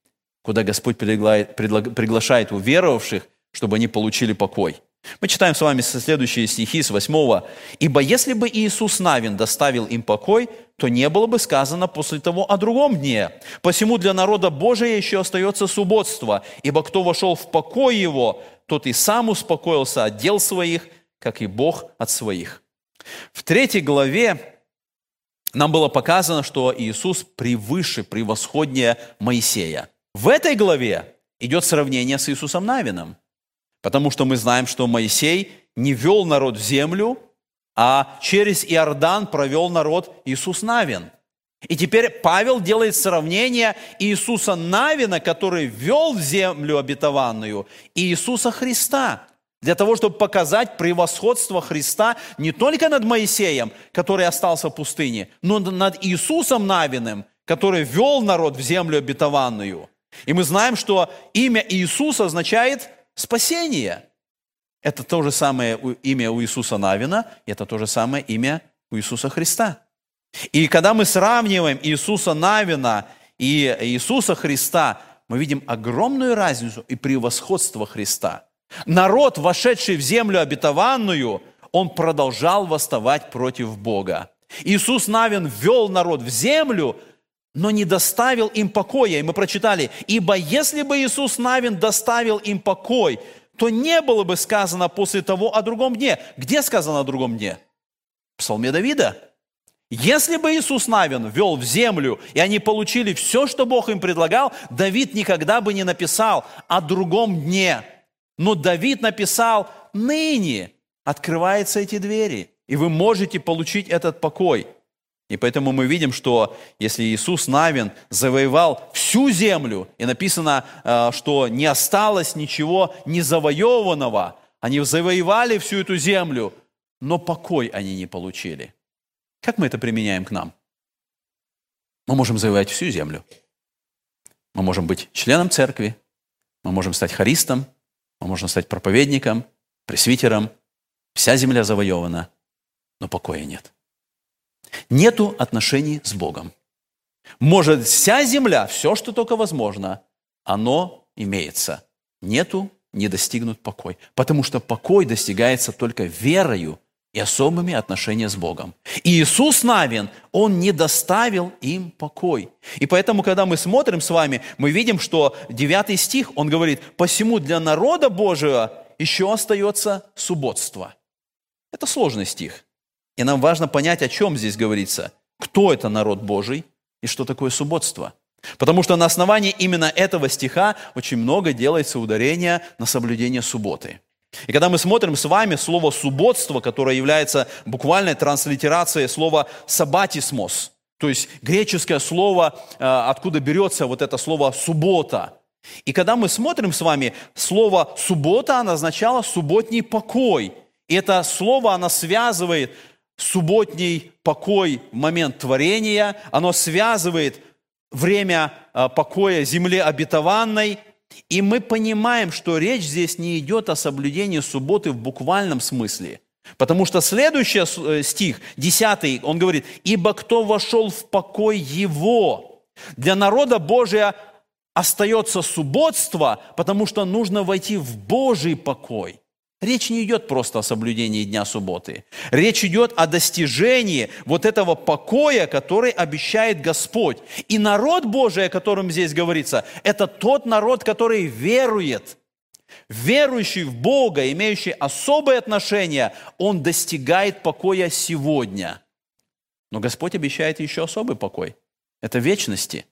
куда Господь приглашает уверовавших, чтобы они получили покой. Мы читаем с вами следующие стихи с 8. «Ибо если бы Иисус Навин доставил им покой, то не было бы сказано после того о другом дне. Посему для народа Божия еще остается субботство, ибо кто вошел в покой его, тот и сам успокоился от дел своих, как и Бог от своих». В третьей главе нам было показано, что Иисус превыше, превосходнее Моисея. В этой главе идет сравнение с Иисусом Навином – Потому что мы знаем, что Моисей не вел народ в землю, а через Иордан провел народ Иисус Навин. И теперь Павел делает сравнение Иисуса Навина, который вел в землю обетованную, и Иисуса Христа, для того, чтобы показать превосходство Христа не только над Моисеем, который остался в пустыне, но над Иисусом Навиным, который вел народ в землю обетованную. И мы знаем, что имя Иисуса означает спасение. Это то же самое имя у Иисуса Навина, это то же самое имя у Иисуса Христа. И когда мы сравниваем Иисуса Навина и Иисуса Христа, мы видим огромную разницу и превосходство Христа. Народ, вошедший в землю обетованную, он продолжал восставать против Бога. Иисус Навин ввел народ в землю, но не доставил им покоя. И мы прочитали, ибо если бы Иисус Навин доставил им покой, то не было бы сказано после того о другом дне. Где сказано о другом дне? В Псалме Давида. Если бы Иисус Навин ввел в землю, и они получили все, что Бог им предлагал, Давид никогда бы не написал о другом дне. Но Давид написал, ныне открываются эти двери, и вы можете получить этот покой. И поэтому мы видим, что если Иисус Навин завоевал всю землю, и написано, э, что не осталось ничего незавоеванного, они завоевали всю эту землю, но покой они не получили. Как мы это применяем к нам? Мы можем завоевать всю землю. Мы можем быть членом церкви, мы можем стать харистом, мы можем стать проповедником, пресвитером. Вся земля завоевана, но покоя нет. Нету отношений с Богом. Может, вся земля, все, что только возможно, оно имеется. Нету, не достигнут покой. Потому что покой достигается только верою и особыми отношениями с Богом. И Иисус Навин, Он не доставил им покой. И поэтому, когда мы смотрим с вами, мы видим, что 9 стих, он говорит, «Посему для народа Божия еще остается субботство». Это сложный стих. И нам важно понять, о чем здесь говорится. Кто это народ Божий и что такое субботство. Потому что на основании именно этого стиха очень много делается ударения на соблюдение субботы. И когда мы смотрим с вами слово «субботство», которое является буквальной транслитерацией слова «сабатисмос», то есть греческое слово, э, откуда берется вот это слово «суббота». И когда мы смотрим с вами, слово «суббота», оно означало «субботний покой». И это слово, оно связывает субботний покой в момент творения, оно связывает время э, покоя земле обетованной – и мы понимаем, что речь здесь не идет о соблюдении субботы в буквальном смысле. Потому что следующий э, стих, 10, он говорит, «Ибо кто вошел в покой его». Для народа Божия остается субботство, потому что нужно войти в Божий покой. Речь не идет просто о соблюдении дня субботы. Речь идет о достижении вот этого покоя, который обещает Господь. И народ Божий, о котором здесь говорится, это тот народ, который верует. Верующий в Бога, имеющий особые отношения, он достигает покоя сегодня. Но Господь обещает еще особый покой. Это вечности.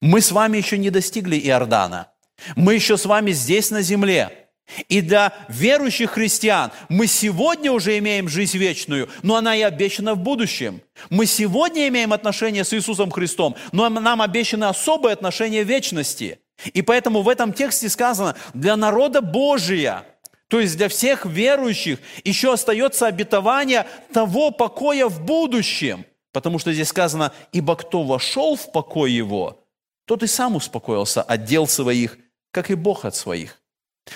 Мы с вами еще не достигли Иордана. Мы еще с вами здесь на земле. И для верующих христиан мы сегодня уже имеем жизнь вечную, но она и обещана в будущем. Мы сегодня имеем отношения с Иисусом Христом, но нам обещаны особые отношения вечности. И поэтому в этом тексте сказано, для народа Божия, то есть для всех верующих, еще остается обетование того покоя в будущем. Потому что здесь сказано, ибо кто вошел в покой его, тот и сам успокоился от дел своих, как и Бог от своих.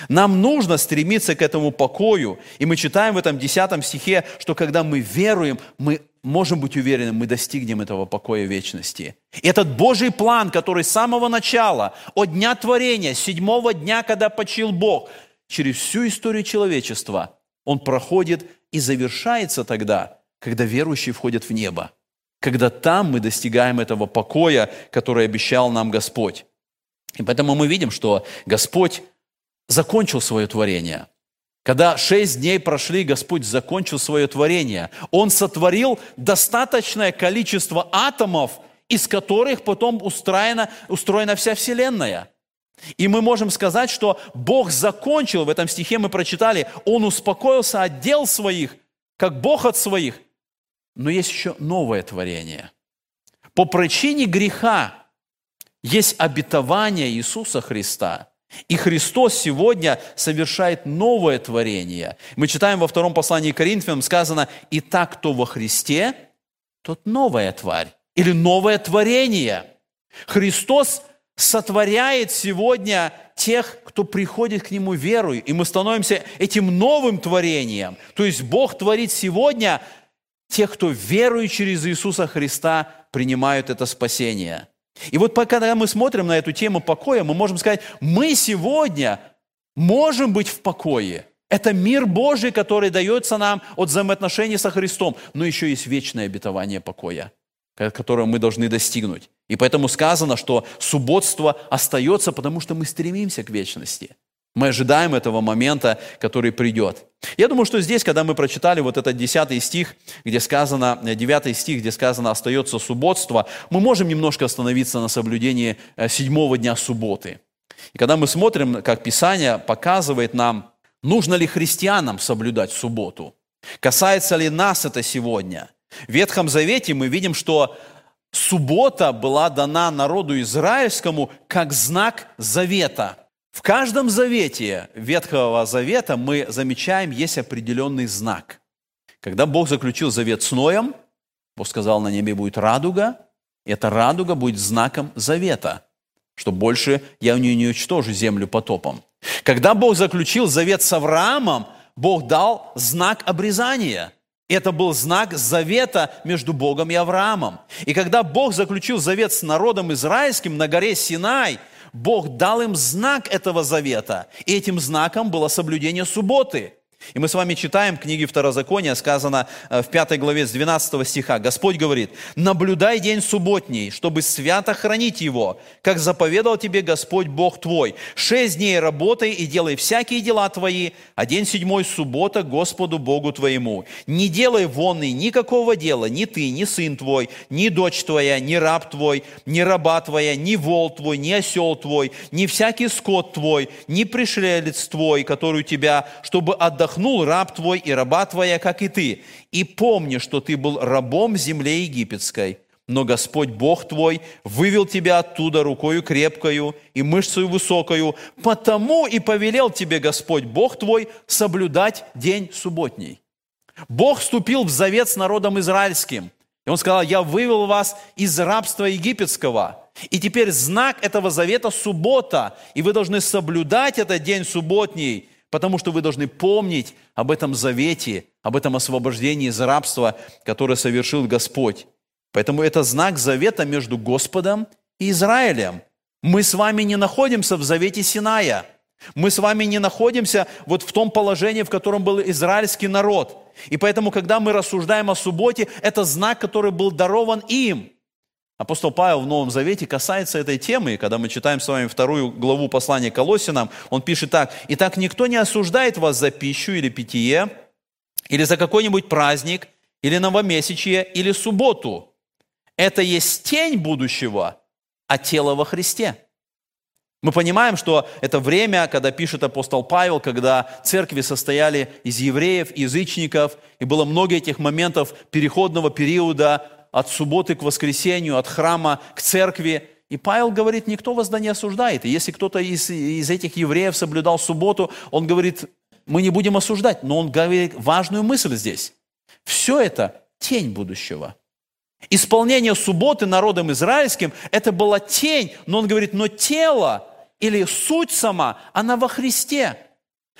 Нам нужно стремиться к этому покою. И мы читаем в этом 10 стихе, что когда мы веруем, мы можем быть уверены, мы достигнем этого покоя вечности. И этот Божий план, который с самого начала, от дня творения, седьмого дня, когда почил Бог, через всю историю человечества, он проходит и завершается тогда, когда верующие входят в небо. Когда там мы достигаем этого покоя, который обещал нам Господь. И поэтому мы видим, что Господь закончил свое творение. Когда шесть дней прошли, Господь закончил свое творение. Он сотворил достаточное количество атомов, из которых потом устроена, устроена вся Вселенная. И мы можем сказать, что Бог закончил, в этом стихе мы прочитали, Он успокоился от дел своих, как Бог от своих. Но есть еще новое творение. По причине греха есть обетование Иисуса Христа – и Христос сегодня совершает новое творение. Мы читаем во втором послании к Коринфянам, сказано, «И так, кто во Христе, тот новая тварь» или новое творение. Христос сотворяет сегодня тех, кто приходит к Нему верою, и мы становимся этим новым творением. То есть Бог творит сегодня тех, кто верует через Иисуса Христа, принимают это спасение. И вот когда мы смотрим на эту тему покоя, мы можем сказать, мы сегодня можем быть в покое. Это мир Божий, который дается нам от взаимоотношений со Христом, но еще есть вечное обетование покоя, которое мы должны достигнуть. И поэтому сказано, что субботство остается, потому что мы стремимся к вечности. Мы ожидаем этого момента, который придет. Я думаю, что здесь, когда мы прочитали вот этот 10 стих, где сказано, 9 стих, где сказано «остается субботство», мы можем немножко остановиться на соблюдении э, седьмого дня субботы. И когда мы смотрим, как Писание показывает нам, нужно ли христианам соблюдать субботу, касается ли нас это сегодня. В Ветхом Завете мы видим, что суббота была дана народу израильскому как знак завета – в каждом завете Ветхого Завета мы замечаем, есть определенный знак. Когда Бог заключил завет с Ноем, Бог сказал, на небе будет радуга, и эта радуга будет знаком завета, что больше я у нее не уничтожу землю потопом. Когда Бог заключил завет с Авраамом, Бог дал знак обрезания. Это был знак завета между Богом и Авраамом. И когда Бог заключил завет с народом израильским на горе Синай – Бог дал им знак этого завета, и этим знаком было соблюдение субботы – и мы с вами читаем книги Второзакония, сказано э, в 5 главе с 12 стиха. Господь говорит, «Наблюдай день субботний, чтобы свято хранить его, как заповедал тебе Господь Бог твой. Шесть дней работай и делай всякие дела твои, а день седьмой – суббота Господу Богу твоему. Не делай вонный никакого дела, ни ты, ни сын твой, ни дочь твоя, ни раб твой, ни раба твоя, ни вол твой, ни осел твой, ни всякий скот твой, ни пришелец твой, который у тебя, чтобы отдохнуть отдохнул раб твой и раба твоя, как и ты. И помни, что ты был рабом земле египетской, но Господь Бог твой вывел тебя оттуда рукою крепкою и мышцей высокою, потому и повелел тебе Господь Бог твой соблюдать день субботний. Бог вступил в завет с народом израильским. И Он сказал, я вывел вас из рабства египетского. И теперь знак этого завета – суббота. И вы должны соблюдать этот день субботний, Потому что вы должны помнить об этом завете, об этом освобождении из рабства, которое совершил Господь. Поэтому это знак завета между Господом и Израилем. Мы с вами не находимся в завете Синая. Мы с вами не находимся вот в том положении, в котором был израильский народ. И поэтому, когда мы рассуждаем о субботе, это знак, который был дарован им – Апостол Павел в Новом Завете касается этой темы, и когда мы читаем с вами вторую главу послания Колосинам, он пишет так, «Итак, никто не осуждает вас за пищу или питье, или за какой-нибудь праздник, или новомесячье, или субботу. Это есть тень будущего, а тело во Христе». Мы понимаем, что это время, когда пишет апостол Павел, когда церкви состояли из евреев, язычников, и было много этих моментов переходного периода, от субботы к воскресенью, от храма к церкви. И Павел говорит, никто вас да не осуждает. И если кто-то из, из этих евреев соблюдал субботу, он говорит, мы не будем осуждать. Но он говорит важную мысль здесь. Все это тень будущего. Исполнение субботы народом израильским – это была тень, но он говорит, но тело или суть сама, она во Христе.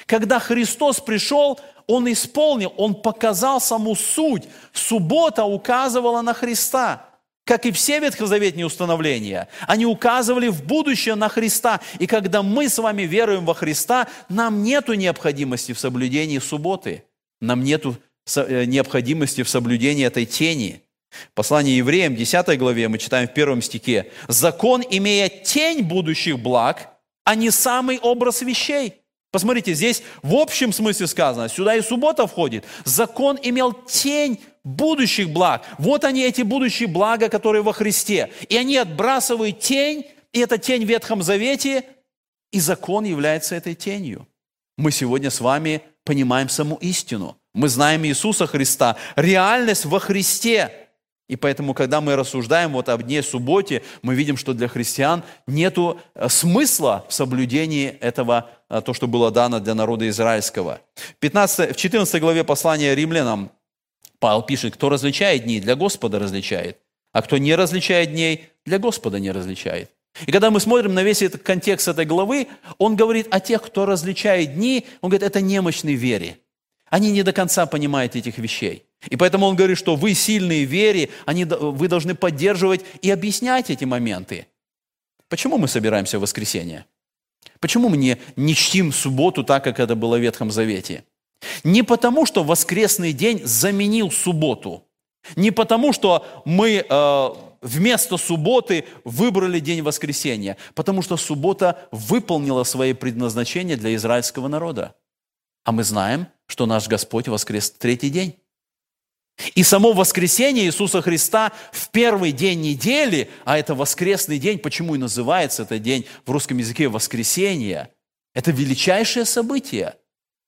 Когда Христос пришел, он исполнил, Он показал саму суть. Суббота указывала на Христа. Как и все ветхозаветные установления, они указывали в будущее на Христа. И когда мы с вами веруем во Христа, нам нет необходимости в соблюдении субботы. Нам нет э, необходимости в соблюдении этой тени. Послание евреям, 10 главе, мы читаем в первом стихе. «Закон, имея тень будущих благ, а не самый образ вещей». Посмотрите, здесь в общем смысле сказано, сюда и суббота входит. Закон имел тень будущих благ. Вот они, эти будущие блага, которые во Христе. И они отбрасывают тень, и эта тень в Ветхом Завете, и закон является этой тенью. Мы сегодня с вами понимаем саму истину. Мы знаем Иисуса Христа, реальность во Христе. И поэтому, когда мы рассуждаем вот об дне субботе, мы видим, что для христиан нет э, смысла в соблюдении этого, э, то, что было дано для народа израильского. 15, в 14 главе послания римлянам Павел пишет, кто различает дни, для Господа различает, а кто не различает дней, для Господа не различает. И когда мы смотрим на весь этот контекст этой главы, он говорит о тех, кто различает дни, он говорит, это немощный вере. Они не до конца понимают этих вещей. И поэтому он говорит, что вы сильные в вере, они, вы должны поддерживать и объяснять эти моменты. Почему мы собираемся в воскресенье? Почему мы не, не чтим субботу так, как это было в Ветхом Завете? Не потому, что воскресный день заменил субботу. Не потому, что мы э, вместо субботы выбрали день воскресения. Потому что суббота выполнила свое предназначение для израильского народа. А мы знаем, что наш Господь воскрес в третий день. И само воскресение Иисуса Христа в первый день недели, а это воскресный день, почему и называется этот день в русском языке воскресенье, это величайшее событие.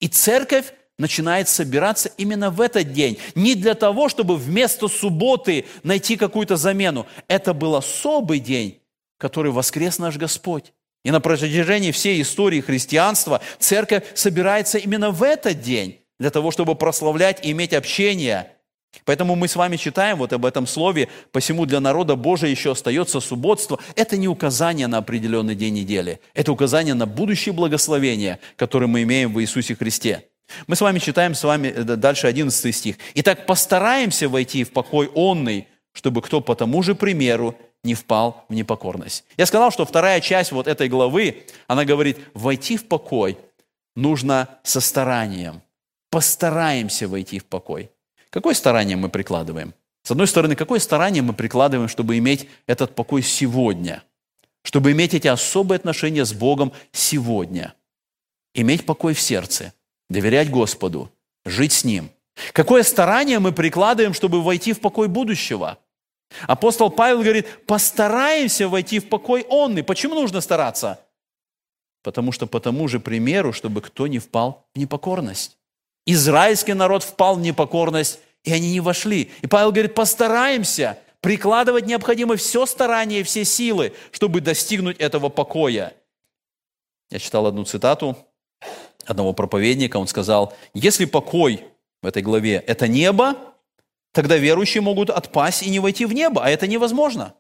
И церковь начинает собираться именно в этот день. Не для того, чтобы вместо субботы найти какую-то замену. Это был особый день, который воскрес наш Господь. И на протяжении всей истории христианства церковь собирается именно в этот день, для того, чтобы прославлять и иметь общение. Поэтому мы с вами читаем вот об этом слове, посему для народа Божия еще остается субботство. Это не указание на определенный день недели, это указание на будущее благословение, которое мы имеем в Иисусе Христе. Мы с вами читаем с вами э, дальше 11 стих. «Итак, постараемся войти в покой онный, чтобы кто по тому же примеру не впал в непокорность». Я сказал, что вторая часть вот этой главы, она говорит, войти в покой нужно со старанием. Постараемся войти в покой. Какое старание мы прикладываем? С одной стороны, какое старание мы прикладываем, чтобы иметь этот покой сегодня? Чтобы иметь эти особые отношения с Богом сегодня? Иметь покой в сердце – доверять Господу, жить с Ним. Какое старание мы прикладываем, чтобы войти в покой будущего? Апостол Павел говорит, постараемся войти в покой онный. Почему нужно стараться? Потому что по тому же примеру, чтобы кто не впал в непокорность. Израильский народ впал в непокорность, и они не вошли. И Павел говорит, постараемся прикладывать необходимо все старание и все силы, чтобы достигнуть этого покоя. Я читал одну цитату одного проповедника, он сказал, если покой в этой главе – это небо, тогда верующие могут отпасть и не войти в небо, а это невозможно.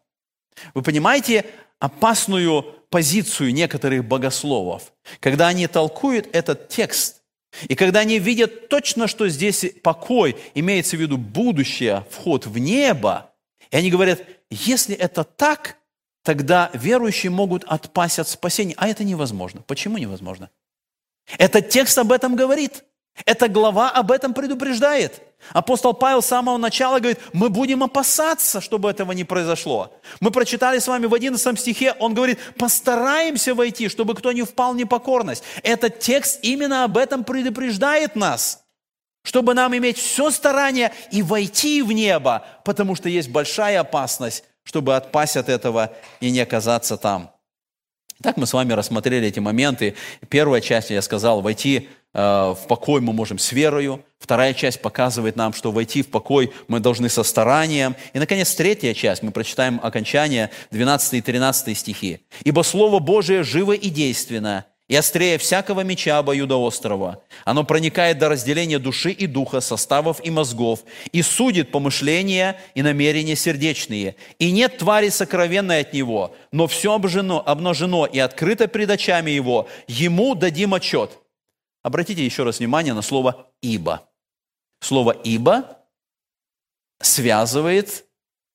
Вы понимаете опасную позицию некоторых богословов, когда они толкуют этот текст, и когда они видят точно, что здесь покой, имеется в виду будущее, вход в небо, и они говорят, если это так, тогда верующие могут отпасть от спасения. А это невозможно. Почему невозможно? Этот текст об этом говорит. Эта глава об этом предупреждает. Апостол Павел с самого начала говорит, мы будем опасаться, чтобы этого не произошло. Мы прочитали с вами в 11 стихе, он говорит, постараемся войти, чтобы кто не впал в непокорность. Этот текст именно об этом предупреждает нас, чтобы нам иметь все старание и войти в небо, потому что есть большая опасность, чтобы отпасть от этого и не оказаться там. Так мы с вами рассмотрели эти моменты. Первая часть, я сказал, войти э, в покой мы можем с верою. Вторая часть показывает нам, что войти в покой мы должны со старанием. И, наконец, третья часть, мы прочитаем окончание 12 и 13 стихи. «Ибо Слово Божие живо и действенно, и острее всякого меча обоюдоострого. Оно проникает до разделения души и духа, составов и мозгов, и судит помышления и намерения сердечные. И нет твари сокровенной от него, но все обжено, обнажено и открыто пред очами его. Ему дадим отчет». Обратите еще раз внимание на слово «ибо». Слово «ибо» связывает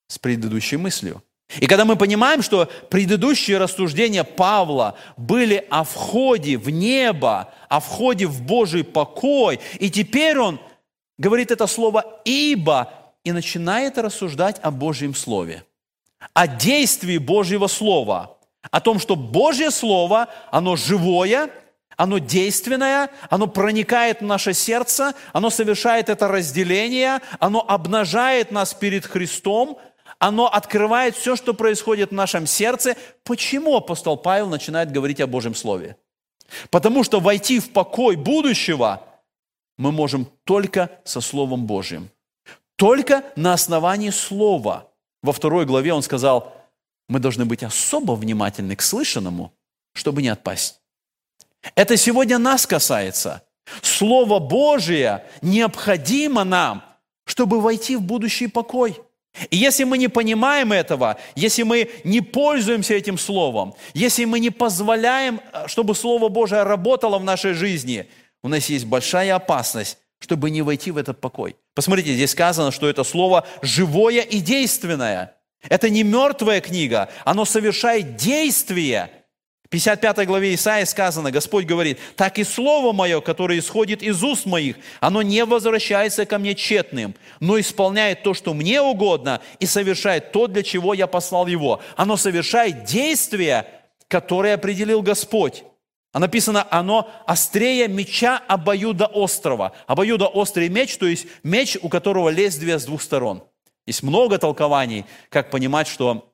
с предыдущей мыслью. И когда мы понимаем, что предыдущие рассуждения Павла были о входе в небо, о входе в Божий покой, и теперь он говорит это слово «ибо» и начинает рассуждать о Божьем Слове, о действии Божьего Слова, о том, что Божье Слово, оно живое, оно действенное, оно проникает в наше сердце, оно совершает это разделение, оно обнажает нас перед Христом, оно открывает все, что происходит в нашем сердце. Почему апостол Павел начинает говорить о Божьем Слове? Потому что войти в покой будущего мы можем только со Словом Божьим. Только на основании Слова. Во второй главе он сказал, мы должны быть особо внимательны к слышанному, чтобы не отпасть. Это сегодня нас касается. Слово Божие необходимо нам, чтобы войти в будущий покой – и если мы не понимаем этого, если мы не пользуемся этим Словом, если мы не позволяем, э, чтобы Слово Божие работало в нашей жизни, у нас есть большая опасность, чтобы не войти в этот покой. Посмотрите, здесь сказано, что это слово живое и действенное. Это не мертвая книга, оно совершает действие. В 55 главе Исаии сказано, Господь говорит, «Так и слово мое, которое исходит из уст моих, оно не возвращается ко мне тщетным, но исполняет то, что мне угодно, и совершает то, для чего я послал его». Оно совершает действие, которое определил Господь. А написано, оно острее меча обоюда острова. Обоюда острый меч, то есть меч, у которого лезвие с двух сторон. Есть много толкований, как понимать, что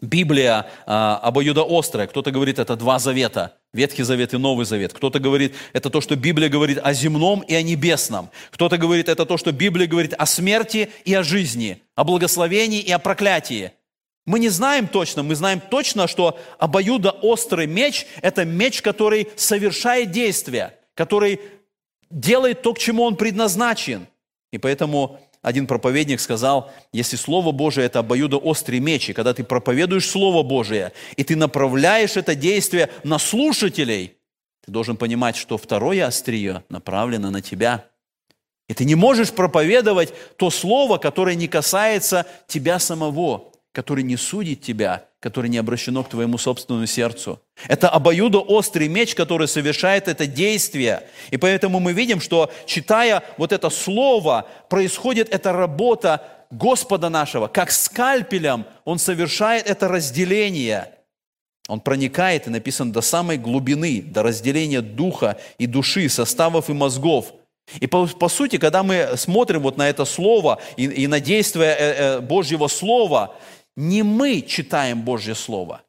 Библия а, обоюдоострая. Кто-то говорит, это два завета. Ветхий Завет и Новый Завет. Кто-то говорит, это то, что Библия говорит о земном и о небесном. Кто-то говорит, это то, что Библия говорит о смерти и о жизни, о благословении и о проклятии. Мы не знаем точно, мы знаем точно, что обоюдоострый меч – это меч, который совершает действие, который делает то, к чему он предназначен. И поэтому один проповедник сказал, если Слово Божие – это обоюдоострый меч, и когда ты проповедуешь Слово Божие, и ты направляешь это действие на слушателей, ты должен понимать, что второе острие направлено на тебя. И ты не можешь проповедовать то Слово, которое не касается тебя самого, которое не судит тебя, которое не обращено к твоему собственному сердцу. Это обоюдоострый меч, который совершает это действие. И поэтому мы видим, что читая вот это слово, происходит эта работа Господа нашего. Как скальпелем Он совершает это разделение. Он проникает, и написано, до самой глубины, до разделения духа и души, составов и мозгов. И по, по сути, когда мы смотрим вот на это слово и, и на действие э, э, Божьего слова, не мы читаем Божье Слово.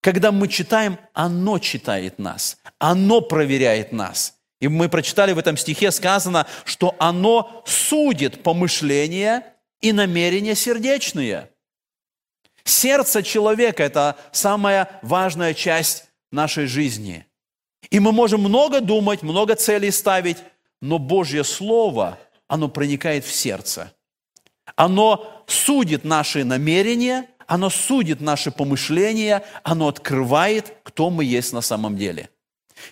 Когда мы читаем, оно читает нас, оно проверяет нас. И мы прочитали в этом стихе сказано, что оно судит помышления и намерения сердечные. Сердце человека – это самая важная часть нашей жизни. И мы можем много думать, много целей ставить, но Божье Слово, оно проникает в сердце. Оно судит наши намерения, оно судит наши помышления, оно открывает, кто мы есть на самом деле.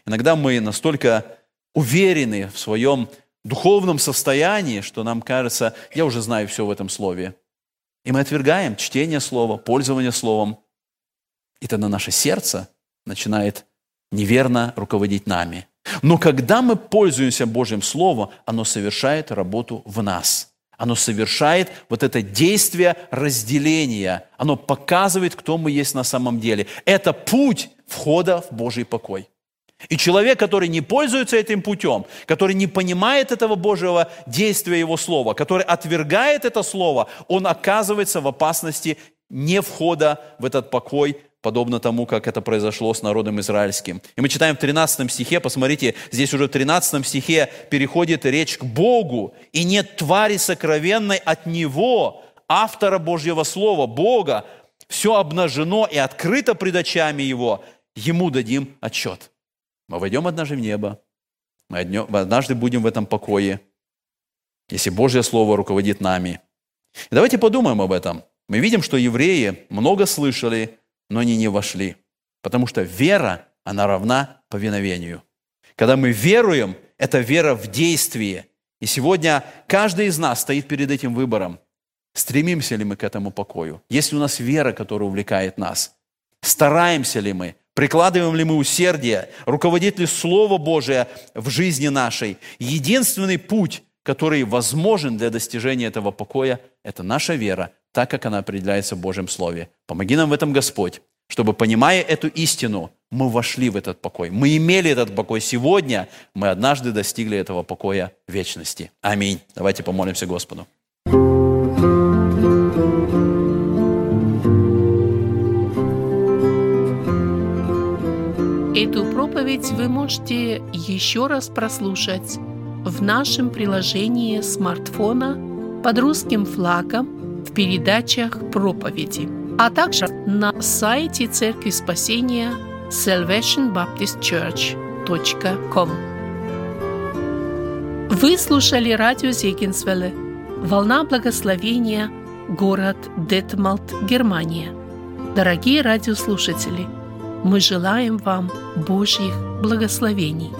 Иногда мы настолько уверены в своем духовном состоянии, что нам кажется, я уже знаю все в этом слове. И мы отвергаем чтение слова, пользование словом. И тогда наше сердце начинает неверно руководить нами. Но когда мы пользуемся Божьим Словом, оно совершает работу в нас – оно совершает вот это действие разделения. Оно показывает, кто мы есть на самом деле. Это путь входа в Божий покой. И человек, который не пользуется этим путем, который не понимает этого Божьего действия Его Слова, который отвергает это Слово, он оказывается в опасности не входа в этот покой подобно тому, как это произошло с народом израильским. И мы читаем в 13 стихе, посмотрите, здесь уже в 13 стихе переходит речь к Богу, и нет твари сокровенной от Него, автора Божьего Слова, Бога, все обнажено и открыто пред очами Его, Ему дадим отчет. Мы войдем однажды в небо, мы однажды будем в этом покое, если Божье Слово руководит нами. И давайте подумаем об этом. Мы видим, что евреи много слышали, но они не вошли. Потому что вера, она равна повиновению. Когда мы веруем, это вера в действии. И сегодня каждый из нас стоит перед этим выбором. Стремимся ли мы к этому покою? Есть ли у нас вера, которая увлекает нас? Стараемся ли мы? Прикладываем ли мы усердие? Руководит ли Слово Божие в жизни нашей? Единственный путь, который возможен для достижения этого покоя, это наша вера так, как она определяется в Божьем Слове. Помоги нам в этом, Господь, чтобы, понимая эту истину, мы вошли в этот покой. Мы имели этот покой сегодня, мы однажды достигли этого покоя вечности. Аминь. Давайте помолимся Господу. Эту проповедь вы можете еще раз прослушать в нашем приложении смартфона под русским флагом в передачах проповеди, а также на сайте Церкви Спасения salvationbaptistchurch.com. Вы слушали радио Зегенсвелле «Волна благословения», город Детмалт, Германия. Дорогие радиослушатели, мы желаем вам Божьих благословений.